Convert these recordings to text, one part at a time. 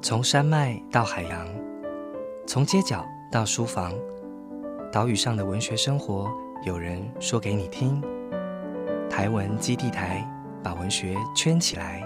从山脉到海洋，从街角到书房，岛屿上的文学生活，有人说给你听。台文基地台把文学圈起来。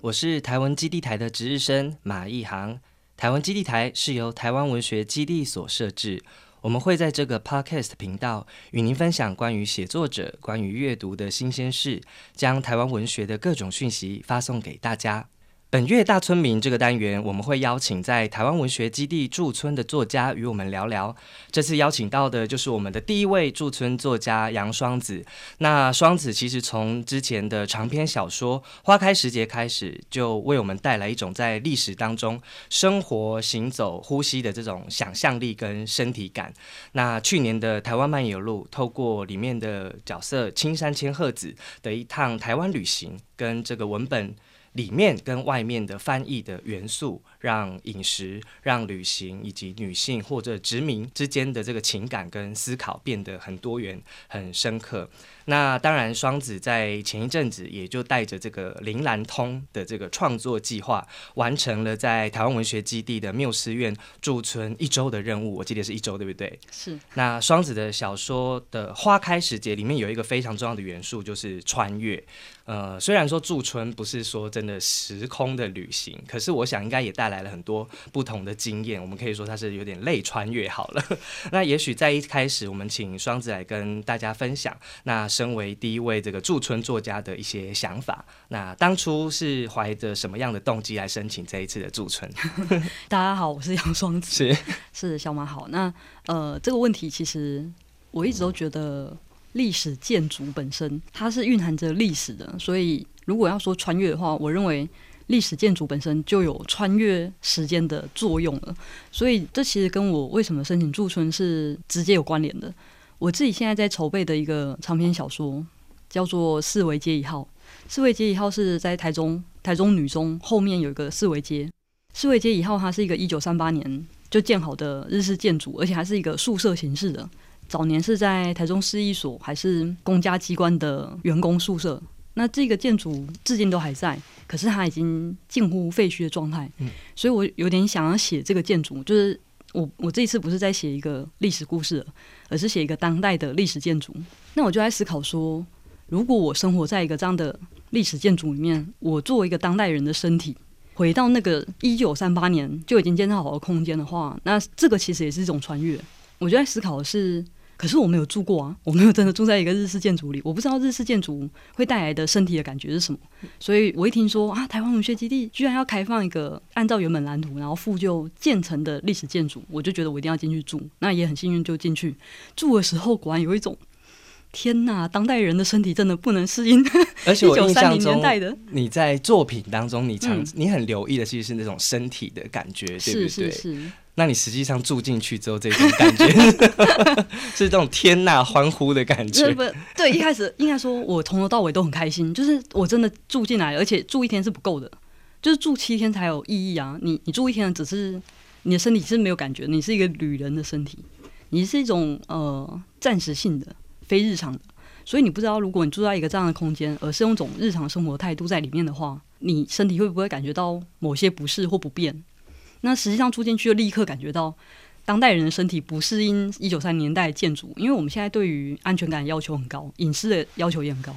我是台文基地台的值日生马义航。台湾基地台是由台湾文学基地所设置。我们会在这个 podcast 频道与您分享关于写作者、关于阅读的新鲜事，将台湾文学的各种讯息发送给大家。本月大村民这个单元，我们会邀请在台湾文学基地驻村的作家与我们聊聊。这次邀请到的就是我们的第一位驻村作家杨双子。那双子其实从之前的长篇小说《花开时节》开始，就为我们带来一种在历史当中生活、行走、呼吸的这种想象力跟身体感。那去年的台湾漫游录，透过里面的角色青山千鹤子的一趟台湾旅行，跟这个文本。里面跟外面的翻译的元素，让饮食、让旅行以及女性或者殖民之间的这个情感跟思考变得很多元、很深刻。那当然，双子在前一阵子也就带着这个铃兰通的这个创作计划，完成了在台湾文学基地的缪斯院驻村一周的任务。我记得是一周，对不对？是。那双子的小说的《花开时节》里面有一个非常重要的元素，就是穿越。呃，虽然说驻村不是说真的时空的旅行，可是我想应该也带来了很多不同的经验。我们可以说它是有点类穿越好了。那也许在一开始，我们请双子来跟大家分享。那身为第一位这个驻村作家的一些想法，那当初是怀着什么样的动机来申请这一次的驻村？大家好，我是杨双子，是 是小马好。那呃，这个问题其实我一直都觉得，历史建筑本身它是蕴含着历史的，所以如果要说穿越的话，我认为历史建筑本身就有穿越时间的作用了。所以这其实跟我为什么申请驻村是直接有关联的。我自己现在在筹备的一个长篇小说，叫做《四维街一号》。四维街一号是在台中，台中女中后面有一个四维街。四维街一号它是一个一九三八年就建好的日式建筑，而且还是一个宿舍形式的。早年是在台中市一所还是公家机关的员工宿舍。那这个建筑至今都还在，可是它已经近乎废墟的状态。嗯，所以我有点想要写这个建筑，就是。我我这一次不是在写一个历史故事，而是写一个当代的历史建筑。那我就在思考说，如果我生活在一个这样的历史建筑里面，我作为一个当代人的身体，回到那个一九三八年就已经建造好的空间的话，那这个其实也是一种穿越。我就在思考的是。可是我没有住过啊，我没有真的住在一个日式建筑里，我不知道日式建筑会带来的身体的感觉是什么。所以我一听说啊，台湾文学基地居然要开放一个按照原本蓝图然后复旧建成的历史建筑，我就觉得我一定要进去住。那也很幸运就进去住的时候，果然有一种天呐，当代人的身体真的不能适应。而且我印象中，你在作品当中，你常你很留意的其实是那种身体的感觉，对不对？是是是。那你实际上住进去之后，这种感觉 是这种天呐欢呼的感觉。不，对，一开始应该说，我从头到尾都很开心，就是我真的住进来，而且住一天是不够的，就是住七天才有意义啊！你你住一天，只是你的身体是没有感觉，你是一个旅人的身体，你是一种呃暂时性的、非日常的，所以你不知道，如果你住在一个这样的空间，而是用种日常生活态度在里面的话，你身体会不会感觉到某些不适或不便？那实际上住进去就立刻感觉到，当代人的身体不适应一九三年代建筑，因为我们现在对于安全感要求很高，隐私的要求也很高。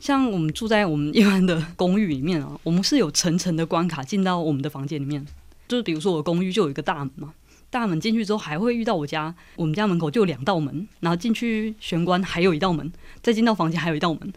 像我们住在我们一般的公寓里面啊，我们是有层层的关卡进到我们的房间里面。就是比如说我公寓就有一个大门嘛，大门进去之后还会遇到我家，我们家门口就有两道门，然后进去玄关还有一道门，再进到房间还有一道门。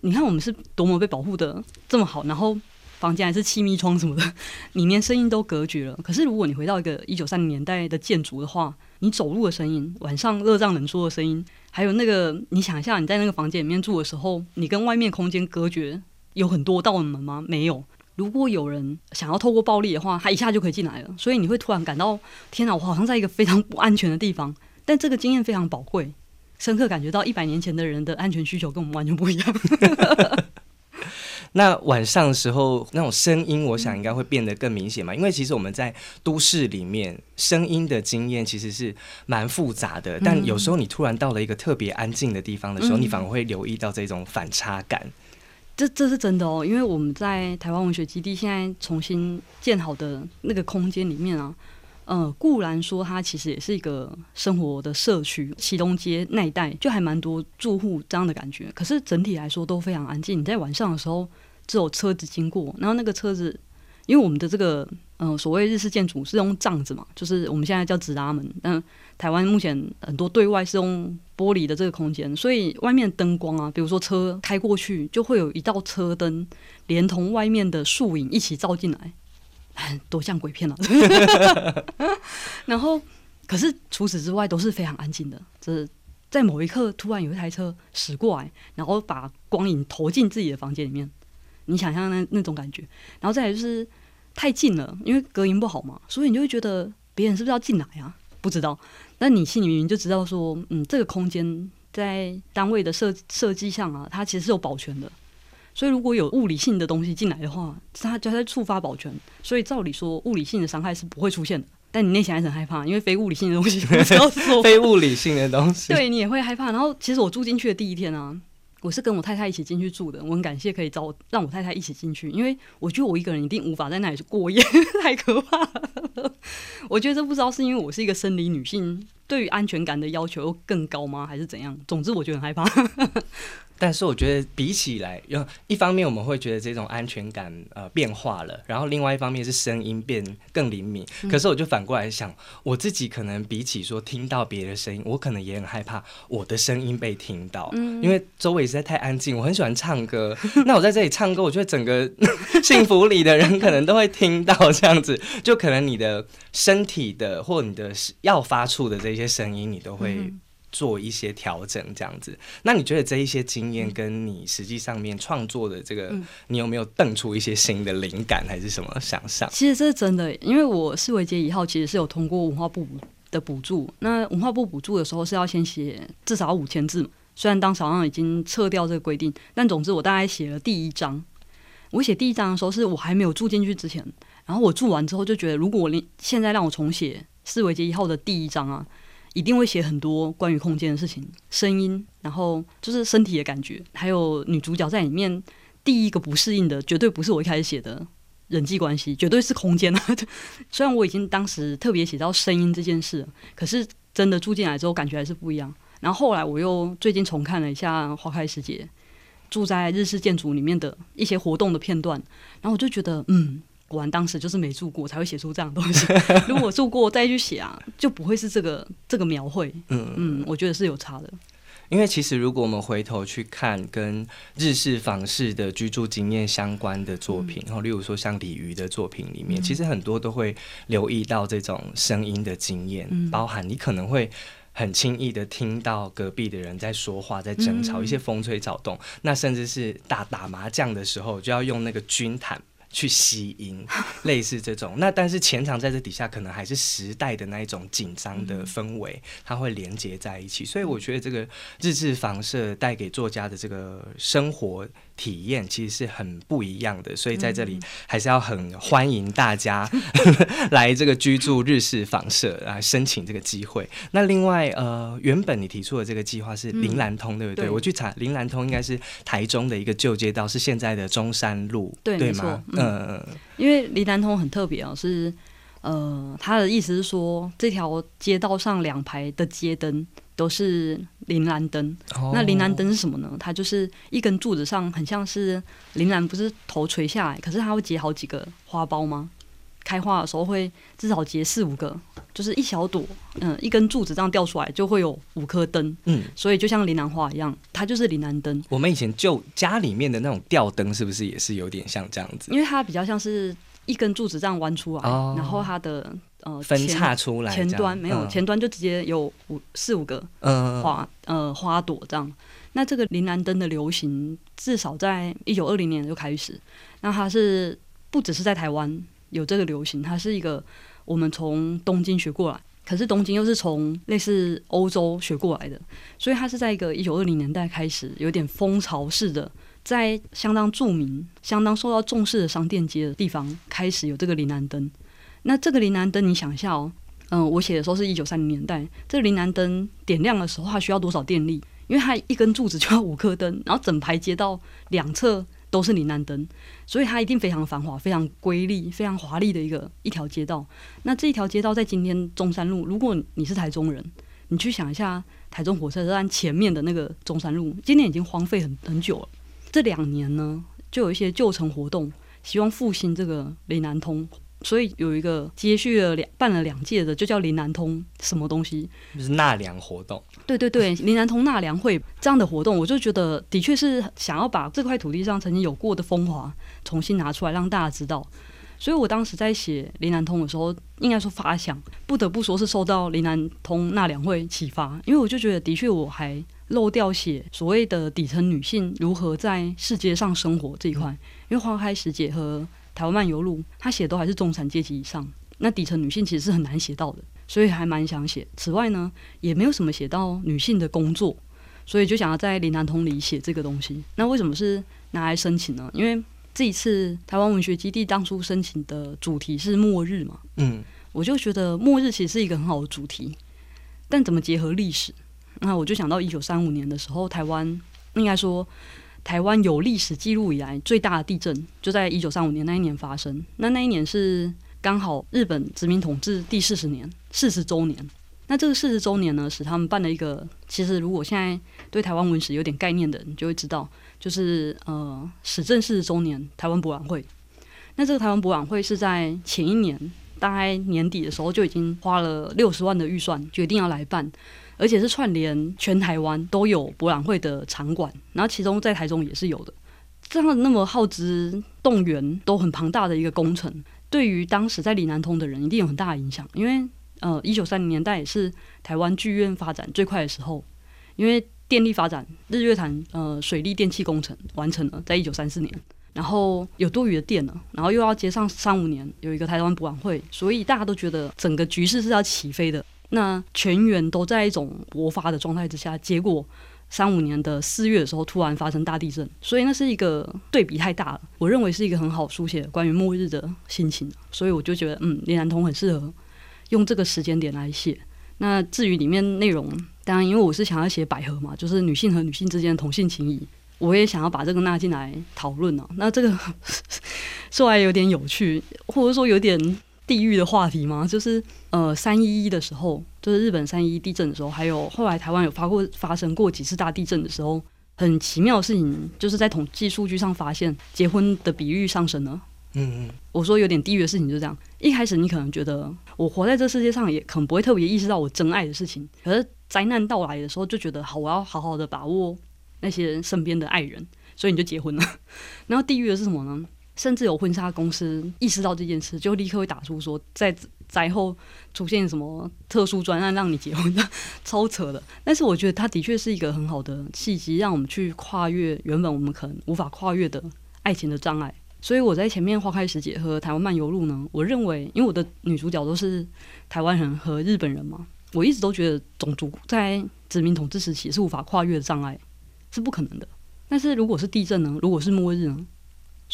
你看我们是多么被保护的这么好，然后。房间还是气密窗什么的，里面声音都隔绝了。可是如果你回到一个一九三零年代的建筑的话，你走路的声音、晚上热胀冷缩的声音，还有那个你想一下，你在那个房间里面住的时候，你跟外面空间隔绝有很多道门吗？没有。如果有人想要透过暴力的话，他一下就可以进来了。所以你会突然感到，天哪，我好像在一个非常不安全的地方。但这个经验非常宝贵，深刻感觉到一百年前的人的安全需求跟我们完全不一样。那晚上的时候，那种声音，我想应该会变得更明显嘛。因为其实我们在都市里面，声音的经验其实是蛮复杂的。但有时候你突然到了一个特别安静的地方的时候，你反而会留意到这种反差感。这这是真的哦，因为我们在台湾文学基地现在重新建好的那个空间里面啊，呃，固然说它其实也是一个生活的社区，启东街那一带就还蛮多住户这样的感觉，可是整体来说都非常安静。你在晚上的时候，只有车子经过，然后那个车子，因为我们的这个。嗯，所谓日式建筑是用帐子嘛，就是我们现在叫纸拉门。但台湾目前很多对外是用玻璃的这个空间，所以外面灯光啊，比如说车开过去，就会有一道车灯连同外面的树影一起照进来，多像鬼片啊！然后，可是除此之外都是非常安静的。这在某一刻突然有一台车驶过来，然后把光影投进自己的房间里面，你想象那那种感觉。然后再来就是。太近了，因为隔音不好嘛，所以你就会觉得别人是不是要进来啊？不知道，那你心里明明就知道说，嗯，这个空间在单位的设设计上啊，它其实是有保全的。所以如果有物理性的东西进来的话，它就在触发保全。所以照理说，物理性的伤害是不会出现的。但你内心还是很害怕，因为非物理性的东西，非物理性的东西，对你也会害怕。然后，其实我住进去的第一天啊。我是跟我太太一起进去住的，我很感谢可以找我让我太太一起进去，因为我觉得我一个人一定无法在那里过夜，太可怕了。我觉得这不知道是因为我是一个生理女性，对于安全感的要求又更高吗，还是怎样？总之，我觉得很害怕。但是我觉得比起来，用一方面我们会觉得这种安全感呃变化了，然后另外一方面是声音变更灵敏。可是我就反过来想，我自己可能比起说听到别的声音，我可能也很害怕我的声音被听到，因为周围实在太安静。我很喜欢唱歌，那我在这里唱歌，我觉得整个 幸福里的人可能都会听到这样子，就可能你的身体的或你的要发出的这些声音，你都会。做一些调整，这样子。那你觉得这一些经验跟你实际上面创作的这个，你有没有瞪出一些新的灵感，还是什么想象？其实这是真的，因为我是维杰一号，其实是有通过文化部的补助。那文化部补助的时候是要先写至少五千字嘛。虽然当时好像已经撤掉这个规定，但总之我大概写了第一章。我写第一章的时候，是我还没有住进去之前。然后我住完之后就觉得，如果我现在让我重写四维杰一号的第一章啊。一定会写很多关于空间的事情，声音，然后就是身体的感觉，还有女主角在里面第一个不适应的，绝对不是我一开始写的人际关系，绝对是空间啊！虽然我已经当时特别写到声音这件事，可是真的住进来之后，感觉还是不一样。然后后来我又最近重看了一下《花开时节》，住在日式建筑里面的一些活动的片段，然后我就觉得，嗯。果然当时就是没住过才会写出这样的东西。如果住过再去写啊，就不会是这个这个描绘。嗯嗯，我觉得是有差的。因为其实如果我们回头去看跟日式房式的居住经验相关的作品，然后例如说像鲤鱼的作品里面，其实很多都会留意到这种声音的经验，包含你可能会很轻易的听到隔壁的人在说话、在争吵，一些风吹草动，那甚至是打打麻将的时候就要用那个军毯。去吸音，类似这种。那但是前场在这底下，可能还是时代的那一种紧张的氛围，它会连接在一起。所以我觉得这个日志房舍带给作家的这个生活。体验其实是很不一样的，所以在这里还是要很欢迎大家 来这个居住日式房舍来申请这个机会。那另外呃，原本你提出的这个计划是林兰通，对不对？我去查林兰通应该是台中的一个旧街道，是现在的中山路，对吗？嗯，因为林兰通很特别哦，是呃，他的意思是说这条街道上两排的街灯。都是铃兰灯，那铃兰灯是什么呢？它就是一根柱子上，很像是铃兰，不是头垂下来，可是它会结好几个花苞吗？开花的时候会至少结四五个，就是一小朵，嗯，一根柱子这样掉出来就会有五颗灯，嗯，所以就像铃兰花一样，它就是铃兰灯。我们以前就家里面的那种吊灯，是不是也是有点像这样子？因为它比较像是一根柱子这样弯出来，然后它的。呃，分叉出来，前端没有，前端就直接有五四五个花呃花朵这样。那这个铃兰灯的流行，至少在一九二零年就开始。那它是不只是在台湾有这个流行，它是一个我们从东京学过来，可是东京又是从类似欧洲学过来的，所以它是在一个一九二零年代开始有点风潮式的，在相当著名、相当受到重视的商店街的地方开始有这个铃兰灯。那这个铃兰灯，你想一下哦，嗯，我写的时候是一九三零年代，这个铃兰灯点亮的时候，它需要多少电力？因为它一根柱子就要五颗灯，然后整排街道两侧。都是林南灯，所以它一定非常繁华、非常瑰丽、非常华丽的一个一条街道。那这一条街道在今天中山路，如果你是台中人，你去想一下台中火车站前面的那个中山路，今天已经荒废很很久了。这两年呢，就有一些旧城活动，希望复兴这个林南通。所以有一个接续了两办了两届的，就叫林南通什么东西，就是纳凉活动。对对对，林 南通纳凉会这样的活动，我就觉得的确是想要把这块土地上曾经有过的风华重新拿出来让大家知道。所以我当时在写林南通的时候，应该说发想，不得不说是受到林南通纳凉会启发，因为我就觉得的确我还漏掉写所谓的底层女性如何在世界上生活这一块，因为花开时节和。台湾漫游录，他写都还是中产阶级以上，那底层女性其实是很难写到的，所以还蛮想写。此外呢，也没有什么写到女性的工作，所以就想要在林南通里写这个东西。那为什么是拿来申请呢？因为这一次台湾文学基地当初申请的主题是末日嘛，嗯，我就觉得末日其实是一个很好的主题，但怎么结合历史？那我就想到一九三五年的时候，台湾应该说。台湾有历史记录以来最大的地震，就在一九三五年那一年发生。那那一年是刚好日本殖民统治第四十年，四十周年。那这个四十周年呢，使他们办了一个，其实如果现在对台湾文史有点概念的人，就会知道，就是呃，史政四十周年台湾博览会。那这个台湾博览会是在前一年，大概年底的时候就已经花了六十万的预算，决定要来办。而且是串联全台湾都有博览会的场馆，然后其中在台中也是有的。这样那么耗资动员都很庞大的一个工程，对于当时在李南通的人一定有很大的影响。因为呃，一九三零年代也是台湾剧院发展最快的时候，因为电力发展，日月潭呃水利电气工程完成了，在一九三四年，然后有多余的电了，然后又要接上三五年有一个台湾博览会，所以大家都觉得整个局势是要起飞的。那全员都在一种勃发的状态之下，结果三五年的四月的时候突然发生大地震，所以那是一个对比太大了。我认为是一个很好书写关于末日的心情，所以我就觉得，嗯，林南通很适合用这个时间点来写。那至于里面内容，当然因为我是想要写百合嘛，就是女性和女性之间的同性情谊，我也想要把这个纳进来讨论呢。那这个 说来有点有趣，或者说有点。地狱的话题吗？就是呃，三一一的时候，就是日本三一一地震的时候，还有后来台湾有发过发生过几次大地震的时候，很奇妙的事情，就是在统计数据上发现结婚的比率上升了。嗯嗯，我说有点地狱的事情就这样。一开始你可能觉得我活在这世界上，也可能不会特别意识到我真爱的事情，可是灾难到来的时候，就觉得好，我要好好的把握那些人身边的爱人，所以你就结婚了。然后地狱的是什么呢？甚至有婚纱公司意识到这件事，就立刻会打出说，在灾后出现什么特殊专案让你结婚的，超扯的。但是我觉得它的确是一个很好的契机，让我们去跨越原本我们可能无法跨越的爱情的障碍。所以我在前面《花开时节》和《台湾漫游录》呢，我认为，因为我的女主角都是台湾人和日本人嘛，我一直都觉得种族在殖民统治时期是无法跨越的障碍，是不可能的。但是如果是地震呢？如果是末日呢？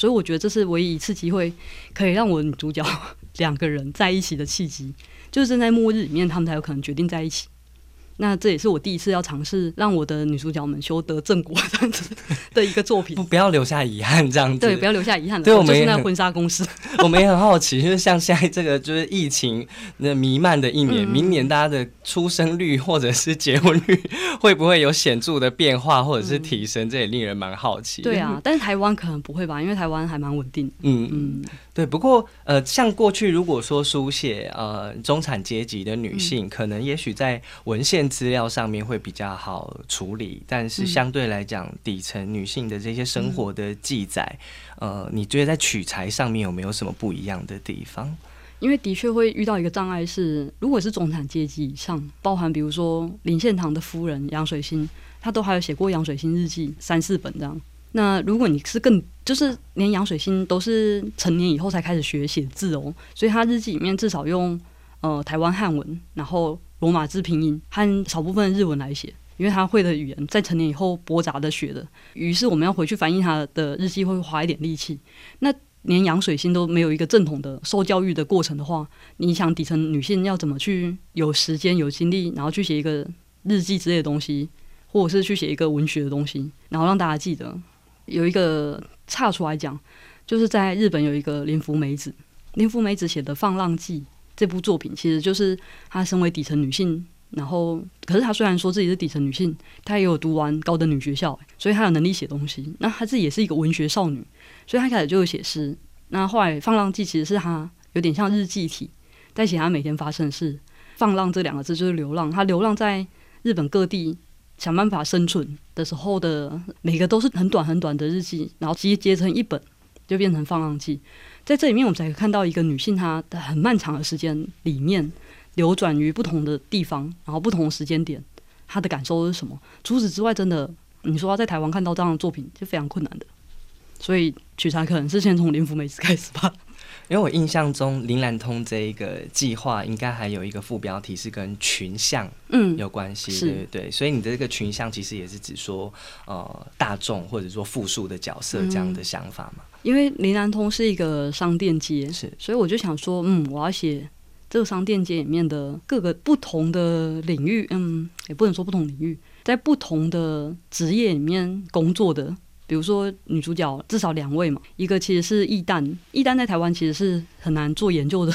所以我觉得这是唯一一次机会，可以让我女主角 两个人在一起的契机，就是正在末日里面，他们才有可能决定在一起。那这也是我第一次要尝试让我的女主角们修得正果这样子的一个作品，不不要留下遗憾这样子，对，不要留下遗憾。对，我们那婚纱公司，我们也很好奇，就是像现在这个就是疫情那弥漫的一年，明年大家的出生率或者是结婚率 会不会有显著的变化或者是提升？这也令人蛮好奇。对啊，但是台湾可能不会吧，因为台湾还蛮稳定。嗯嗯。对，不过呃，像过去如果说书写呃中产阶级的女性，可能也许在文献资料上面会比较好处理，但是相对来讲，底层女性的这些生活的记载，呃，你觉得在取材上面有没有什么不一样的地方？因为的确会遇到一个障碍是，如果是中产阶级以上，包含比如说林献堂的夫人杨水心，她都还有写过杨水心日记三四本这样。那如果你是更，就是连杨水星都是成年以后才开始学写字哦，所以他日记里面至少用呃台湾汉文，然后罗马字拼音和少部分日文来写，因为他会的语言在成年以后驳杂的学的。于是我们要回去翻译他的日记，会花一点力气。那连杨水星都没有一个正统的受教育的过程的话，你想底层女性要怎么去有时间有精力，然后去写一个日记之类的东西，或者是去写一个文学的东西，然后让大家记得？有一个岔出来讲，就是在日本有一个林福美子，林福美子写的《放浪记》这部作品，其实就是她身为底层女性，然后可是她虽然说自己是底层女性，她也有读完高等女学校，所以她有能力写东西。那她自己也是一个文学少女，所以她开始就有写诗。那后来《放浪记》其实是她有点像日记体，在写她每天发生的事。放浪这两个字就是流浪，她流浪在日本各地。想办法生存的时候的每个都是很短很短的日记，然后直接结成一本，就变成放浪记。在这里面，我们才可以看到一个女性，她的很漫长的时间里面流转于不同的地方，然后不同的时间点，她的感受是什么？除此之外，真的，你说要在台湾看到这样的作品，就非常困难的。所以取材可能是先从林福美子开始吧。因为我印象中，林兰通这一个计划应该还有一个副标题是跟群像嗯有关系，对对对，所以你的这个群像其实也是指说呃大众或者说复数的角色这样的想法嘛。因为林兰通是一个商店街，是，所以我就想说，嗯，我要写这个商店街里面的各个不同的领域，嗯，也不能说不同领域，在不同的职业里面工作的。比如说女主角至少两位嘛，一个其实是艺旦，艺旦在台湾其实是很难做研究的，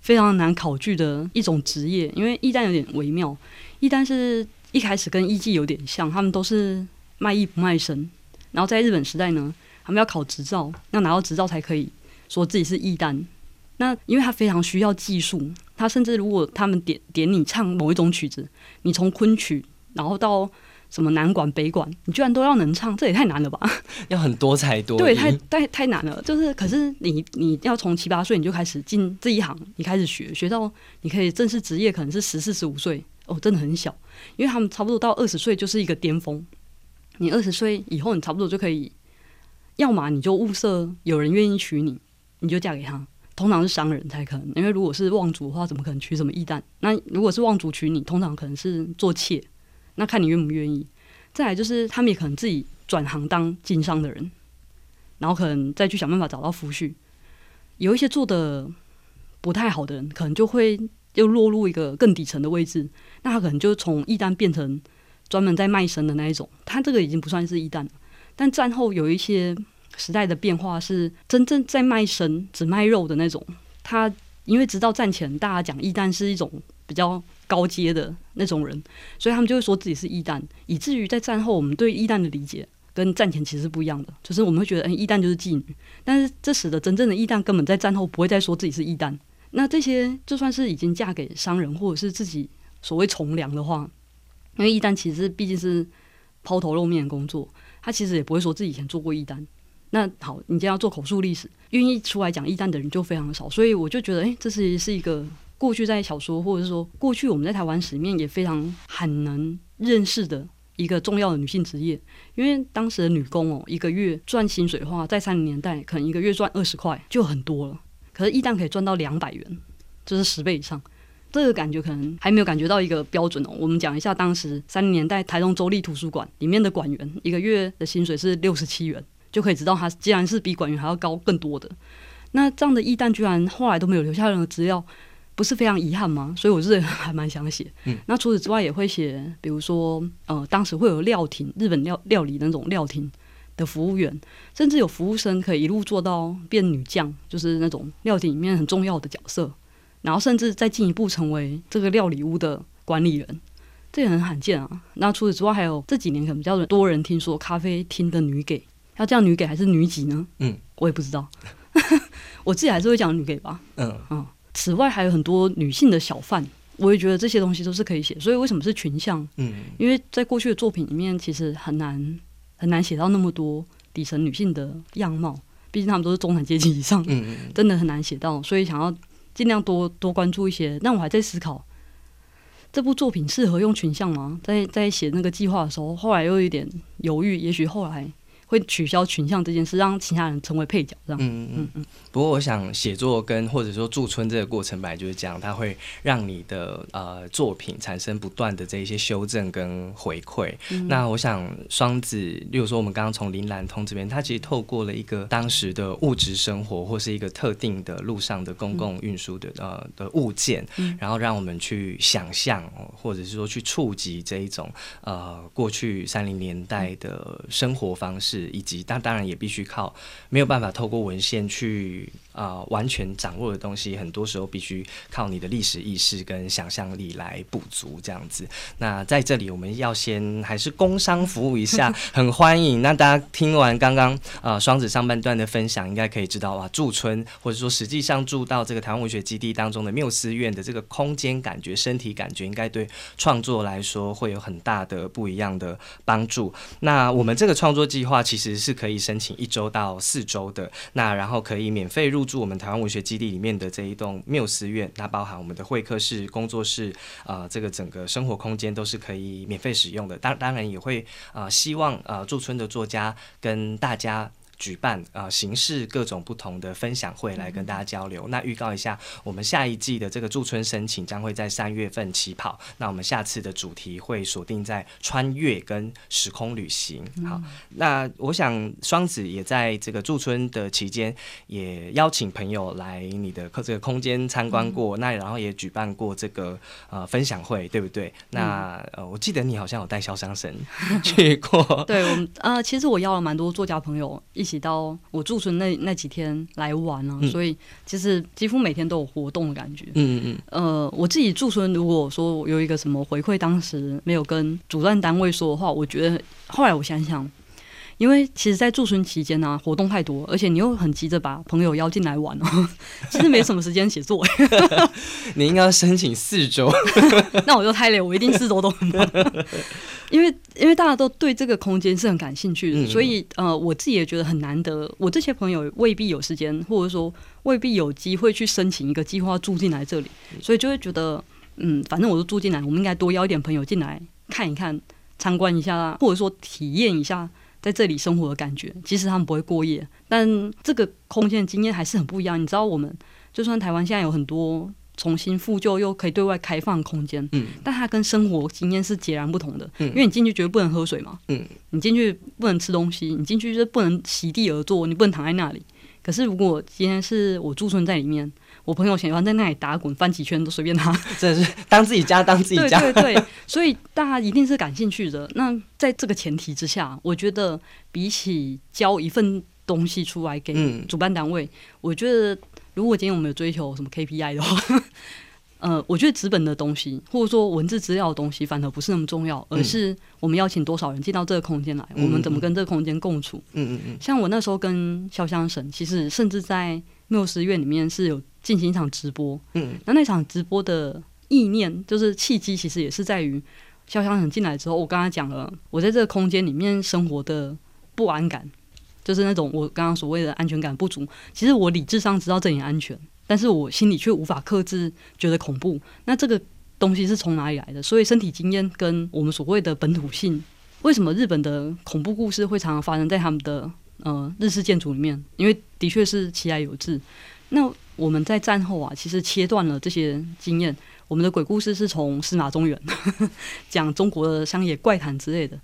非常难考据的一种职业，因为艺旦有点微妙。艺旦是一开始跟艺妓有点像，他们都是卖艺不卖身。然后在日本时代呢，他们要考执照，要拿到执照才可以说自己是艺旦。那因为他非常需要技术，他甚至如果他们点点你唱某一种曲子，你从昆曲然后到什么南管北管，你居然都要能唱，这也太难了吧？要很多才多，对，太太太难了。就是，可是你你要从七八岁你就开始进这一行，你开始学，学到你可以正式职业，可能是十四十五岁哦，真的很小。因为他们差不多到二十岁就是一个巅峰。你二十岁以后，你差不多就可以，要么你就物色有人愿意娶你，你就嫁给他。通常是商人才可能，因为如果是望族的话，怎么可能娶什么义旦？那如果是望族娶你，通常可能是做妾。那看你愿不愿意，再来就是他们也可能自己转行当经商的人，然后可能再去想办法找到夫婿。有一些做的不太好的人，可能就会又落入一个更底层的位置。那他可能就从义旦变成专门在卖身的那一种。他这个已经不算是义旦了。但战后有一些时代的变化，是真正在卖身只卖肉的那种。他因为直到战前，大家讲义旦是一种比较。高阶的那种人，所以他们就会说自己是义旦，以至于在战后，我们对义旦的理解跟战前其实是不一样的。就是我们会觉得，嗯，义旦就是妓女，但是这使得真正的义旦根本在战后不会再说自己是义旦。那这些就算是已经嫁给商人，或者是自己所谓从良的话，因为义旦其实毕竟是抛头露面的工作，他其实也不会说自己以前做过义旦。那好，你今天要做口述历史，愿意出来讲义旦的人就非常的少，所以我就觉得，哎，这是是一个。过去在小说，或者是说过去我们在台湾史里面也非常很能认识的一个重要的女性职业，因为当时的女工哦，一个月赚薪水的话，在三零年代可能一个月赚二十块就很多了，可是一旦可以赚到两百元，就是十倍以上，这个感觉可能还没有感觉到一个标准哦。我们讲一下当时三零年代台东州立图书馆里面的馆员一个月的薪水是六十七元，就可以知道他既然是比馆员还要高更多的。那这样的一旦居然后来都没有留下任何资料。不是非常遗憾吗？所以我是 还蛮想写。嗯，那除此之外也会写，比如说，呃，当时会有料亭，日本料料理那种料亭的服务员，甚至有服务生可以一路做到变女将，就是那种料亭里面很重要的角色，然后甚至再进一步成为这个料理屋的管理人，这也很罕见啊。那除此之外，还有这几年可能比较多人听说咖啡厅的女给，要叫女给还是女几呢？嗯，我也不知道，我自己还是会讲女给吧。嗯嗯。此外，还有很多女性的小贩，我也觉得这些东西都是可以写。所以，为什么是群像？嗯，因为在过去的作品里面，其实很难很难写到那么多底层女性的样貌，毕竟他们都是中产阶级以上，嗯嗯，真的很难写到。所以，想要尽量多多关注一些。但我还在思考，这部作品适合用群像吗？在在写那个计划的时候，后来又有点犹豫。也许后来。会取消群像这件事，让其他人成为配角，这样。嗯嗯嗯。不过，我想写作跟或者说驻村这个过程本来就是这样，它会让你的呃作品产生不断的这一些修正跟回馈。那我想双子，例如说我们刚刚从林兰通这边，它其实透过了一个当时的物质生活，或是一个特定的路上的公共运输的呃的物件，然后让我们去想象，或者是说去触及这一种呃过去三零年代的生活方式。以及但当然也必须靠没有办法透过文献去啊完全掌握的东西，很多时候必须靠你的历史意识跟想象力来补足这样子。那在这里我们要先还是工商服务一下，很欢迎。那大家听完刚刚啊双子上半段的分享，应该可以知道哇，驻村或者说实际上住到这个台湾文学基地当中的缪斯院的这个空间感觉、身体感觉，应该对创作来说会有很大的不一样的帮助。那我们这个创作计划其实是可以申请一周到四周的，那然后可以免费入住我们台湾文学基地里面的这一栋缪斯院，那包含我们的会客室、工作室啊，这个整个生活空间都是可以免费使用的。当当然也会啊，希望啊驻村的作家跟大家。举办啊，形式各种不同的分享会来跟大家交流。那预告一下，我们下一季的这个驻村申请将会在三月份起跑。那我们下次的主题会锁定在穿越跟时空旅行。好，那我想双子也在这个驻村的期间，也邀请朋友来你的这个空间参观过。那然后也举办过这个呃分享会，对不对？那呃，我记得你好像有带肖商神 去过。对，我们呃，其实我邀了蛮多作家朋友一。起到我驻村那那几天来玩啊，所以其实几乎每天都有活动的感觉。嗯嗯呃，我自己驻村，如果说有一个什么回馈，当时没有跟主办单位说的话，我觉得后来我想想，因为其实，在驻村期间呢，活动太多，而且你又很急着把朋友邀进来玩哦，其实没什么时间写作。你应该申请四周，那我就太累，我一定四周都很忙。因为因为大家都对这个空间是很感兴趣的，所以呃，我自己也觉得很难得。我这些朋友未必有时间，或者说未必有机会去申请一个计划住进来这里，所以就会觉得，嗯，反正我都住进来，我们应该多邀一点朋友进来看一看、参观一下，或者说体验一下在这里生活的感觉。即使他们不会过夜，但这个空间的经验还是很不一样。你知道，我们就算台湾现在有很多。重新复旧又可以对外开放空间，嗯，但它跟生活经验是截然不同的，嗯，因为你进去绝对不能喝水嘛，嗯，你进去不能吃东西，你进去就不能席地而坐，你不能躺在那里。可是如果今天是我驻村在里面，我朋友喜欢在那里打滚翻几圈都随便他，真的是当自己家当自己家，对对对，所以大家一定是感兴趣的。那在这个前提之下，我觉得比起交一份东西出来给主办单位，我觉得。如果今天我们有追求什么 KPI 的话，呃，我觉得纸本的东西或者说文字资料的东西反而不是那么重要，而是我们邀请多少人进到这个空间来，我们怎么跟这个空间共处。嗯嗯嗯。像我那时候跟潇湘神，其实甚至在缪斯院里面是有进行一场直播。嗯。那那场直播的意念就是契机，其实也是在于潇湘神进来之后，我跟他讲了，我在这个空间里面生活的不安感。就是那种我刚刚所谓的安全感不足，其实我理智上知道这里安全，但是我心里却无法克制，觉得恐怖。那这个东西是从哪里来的？所以身体经验跟我们所谓的本土性，为什么日本的恐怖故事会常常发生在他们的呃日式建筑里面？因为的确是其来有志。那我们在战后啊，其实切断了这些经验。我们的鬼故事是从司马中原 讲中国的乡野怪谈之类的。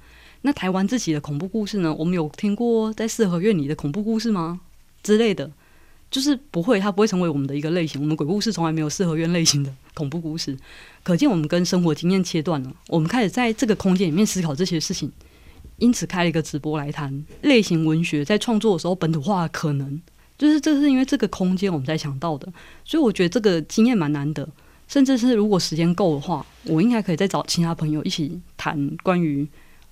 那台湾自己的恐怖故事呢？我们有听过在四合院里的恐怖故事吗？之类的，就是不会，它不会成为我们的一个类型。我们鬼故事从来没有四合院类型的恐怖故事，可见我们跟生活经验切断了。我们开始在这个空间里面思考这些事情，因此开了一个直播来谈类型文学在创作的时候本土化的可能。就是这是因为这个空间我们才想到的，所以我觉得这个经验蛮难得。甚至是如果时间够的话，我应该可以再找其他朋友一起谈关于。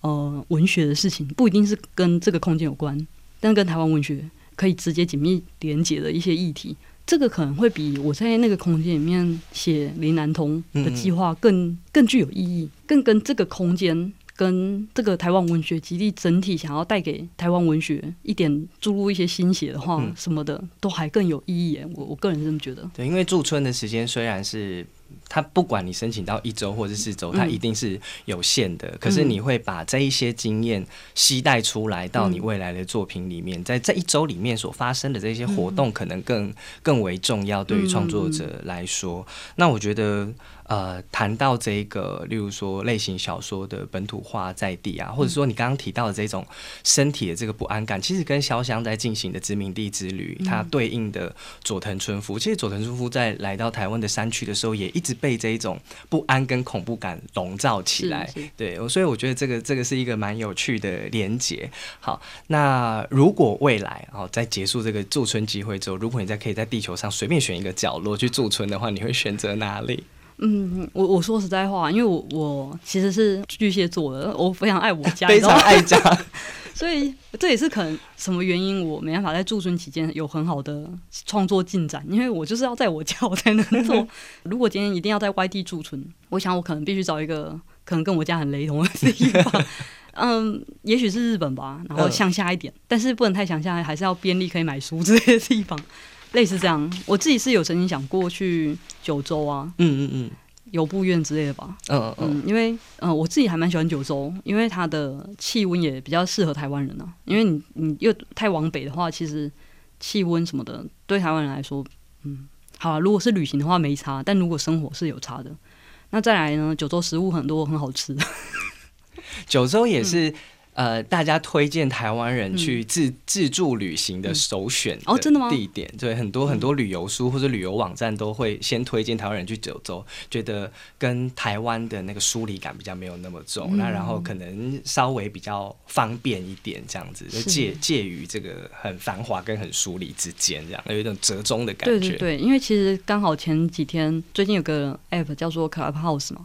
呃，文学的事情不一定是跟这个空间有关，但跟台湾文学可以直接紧密连接的一些议题，这个可能会比我在那个空间里面写林南通的计划更更具有意义，更跟这个空间跟这个台湾文学基地整体想要带给台湾文学一点注入一些心血的话，什么的都还更有意义。我我个人是这么觉得。对，因为驻村的时间虽然是。他不管你申请到一周或者四周，他一定是有限的。可是你会把这一些经验吸带出来到你未来的作品里面，在这一周里面所发生的这些活动，可能更更为重要对于创作者来说。那我觉得，呃谈到这个，例如说类型小说的本土化在地啊，或者说你刚刚提到的这种身体的这个不安感，其实跟潇湘在进行的殖民地之旅，它对应的佐藤春夫，其实佐藤春夫在来到台湾的山区的时候，也一直被这一种不安跟恐怖感笼罩起来。对，所以我觉得这个这个是一个蛮有趣的连结。好，那如果未来哦，在结束这个驻村机会之后，如果你在可以在地球上随便选一个角落去驻村的话，你会选择哪里？嗯，我我说实在话，因为我我其实是巨蟹座的，我非常爱我家，非常爱家，所以这也是可能什么原因，我没办法在驻村期间有很好的创作进展，因为我就是要在我家我才能做。如果今天一定要在外地驻村，我想我可能必须找一个可能跟我家很雷同的地方。嗯，也许是日本吧，然后向下一点，但是不能太向下，还是要便利可以买书这些地方，类似这样。我自己是有曾经想过去九州啊，嗯嗯嗯，游步院之类的吧，嗯嗯，因为嗯我自己还蛮喜欢九州，因为它的气温也比较适合台湾人啊。因为你你又太往北的话，其实气温什么的对台湾人来说，嗯，好啊，如果是旅行的话没差，但如果生活是有差的。那再来呢，九州食物很多很好吃。九州也是。呃，大家推荐台湾人去自自助旅行的首选哦，真的吗？地点。对很多很多旅游书或者旅游网站都会先推荐台湾人去九州，觉得跟台湾的那个疏离感比较没有那么重，那然后可能稍微比较方便一点，这样子就介介于这个很繁华跟很疏离之间，这样有一种折中的感觉。对对对，因为其实刚好前几天最近有个 app 叫做 Clubhouse 嘛。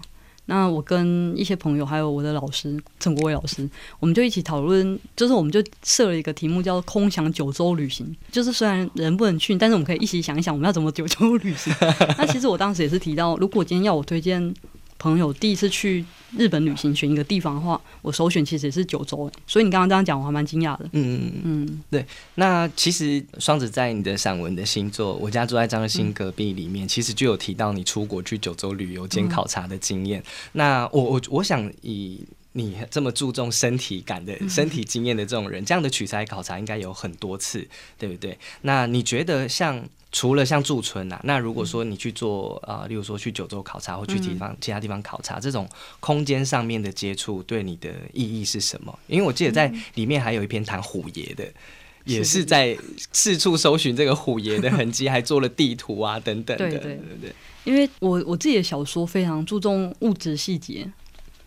那我跟一些朋友，还有我的老师陈国伟老师，我们就一起讨论，就是我们就设了一个题目，叫“空想九州旅行”。就是虽然人不能去，但是我们可以一起想一想，我们要怎么九州旅行。那其实我当时也是提到，如果今天要我推荐。朋友第一次去日本旅行，选一个地方的话，我首选其实也是九州。所以你刚刚这样讲，我还蛮惊讶的。嗯嗯嗯，对。那其实双子在你的散文的星座《我家住在张新隔壁》里面，其实就有提到你出国去九州旅游兼考察的经验。那我我我想以你这么注重身体感的身体经验的这种人，这样的取材考察应该有很多次，对不对？那你觉得像？除了像驻村呐，那如果说你去做啊，例如说去九州考察或去地方其他地方考察，这种空间上面的接触对你的意义是什么？因为我记得在里面还有一篇谈虎爷的，也是在四处搜寻这个虎爷的痕迹，还做了地图啊等等的。对对对对。因为我我自己的小说非常注重物质细节，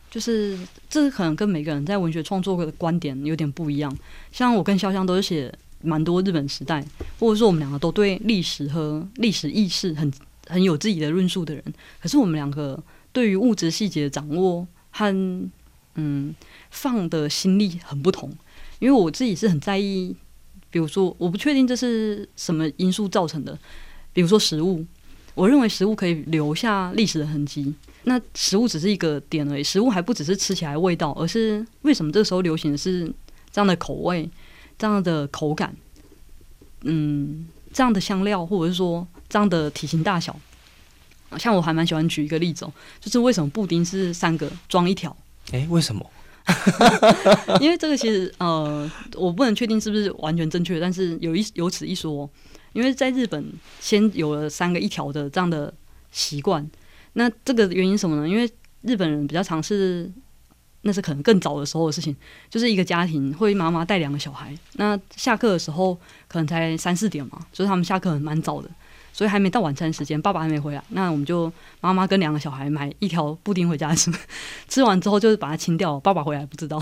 就是这可能跟每个人在文学创作的观点有点不一样。像我跟潇湘都是写。蛮多日本时代，或者说我们两个都对历史和历史意识很很有自己的论述的人，可是我们两个对于物质细节的掌握和嗯放的心力很不同。因为我自己是很在意，比如说我不确定这是什么因素造成的，比如说食物，我认为食物可以留下历史的痕迹，那食物只是一个点而已，食物还不只是吃起来味道，而是为什么这时候流行的是这样的口味。这样的口感，嗯，这样的香料，或者是说这样的体型大小，像我还蛮喜欢举一个例子哦，就是为什么布丁是三个装一条？哎，为什么？因为这个其实呃，我不能确定是不是完全正确，但是有一有此一说，因为在日本先有了三个一条的这样的习惯，那这个原因什么呢？因为日本人比较尝试。那是可能更早的时候的事情，就是一个家庭会妈妈带两个小孩，那下课的时候可能才三四点嘛，所以他们下课很蛮早的，所以还没到晚餐时间，爸爸还没回来，那我们就妈妈跟两个小孩买一条布丁回家吃，吃完之后就是把它清掉，爸爸回来不知道，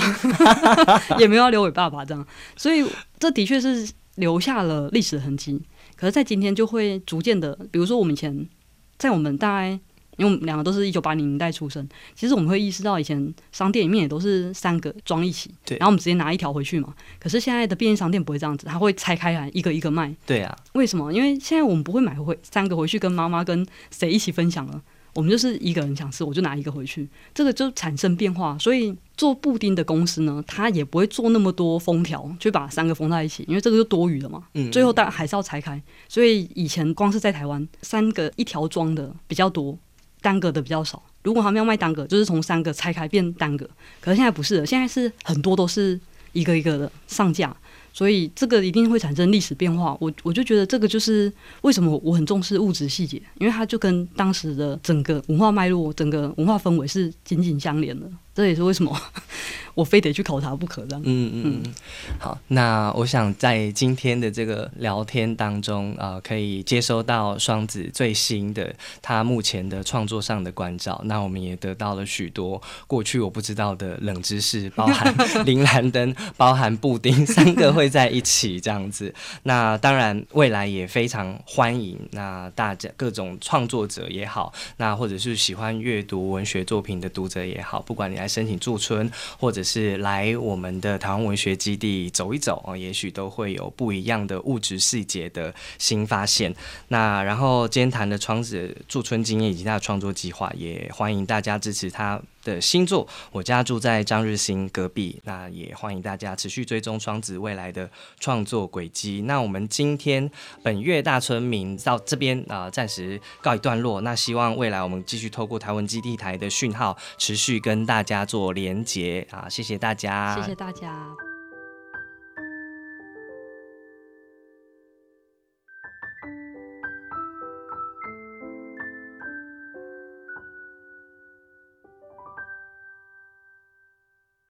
也没有要留给爸爸这样，所以这的确是留下了历史痕迹，可是，在今天就会逐渐的，比如说我们以前在我们大概。因为我们两个都是一九八零年代出生，其实我们会意识到以前商店里面也都是三个装一起，对，然后我们直接拿一条回去嘛。可是现在的便利商店不会这样子，它会拆开来一个一个卖。对啊，为什么？因为现在我们不会买回三个回去跟妈妈跟谁一起分享了，我们就是一个人想吃我就拿一个回去，这个就产生变化。所以做布丁的公司呢，它也不会做那么多封条，去把三个封在一起，因为这个就多余了嘛。嗯，最后当然还是要拆开。所以以前光是在台湾，三个一条装的比较多。单个的比较少，如果他们要卖单个，就是从三个拆开变单个。可是现在不是了，现在是很多都是一个一个的上架，所以这个一定会产生历史变化。我我就觉得这个就是为什么我很重视物质细节，因为它就跟当时的整个文化脉络、整个文化氛围是紧紧相连的。这也是为什么 我非得去考察不可这样。嗯嗯嗯，好，那我想在今天的这个聊天当中啊，可以接收到双子最新的他目前的创作上的关照。那我们也得到了许多过去我不知道的冷知识，包含铃兰灯、包含布丁三个会在一起这样子。那当然未来也非常欢迎那大家各种创作者也好，那或者是喜欢阅读文学作品的读者也好，不管你来申请驻村，或者是来我们的台湾文学基地走一走哦，也许都会有不一样的物质细节的新发现。那然后今天谈的窗子驻村经验以及他的创作计划，也欢迎大家支持他。的星座，我家住在张日新隔壁，那也欢迎大家持续追踪双子未来的创作轨迹。那我们今天本月大村民到这边啊，暂时告一段落。那希望未来我们继续透过台湾基地台的讯号，持续跟大家做连接啊，谢谢大家，谢谢大家。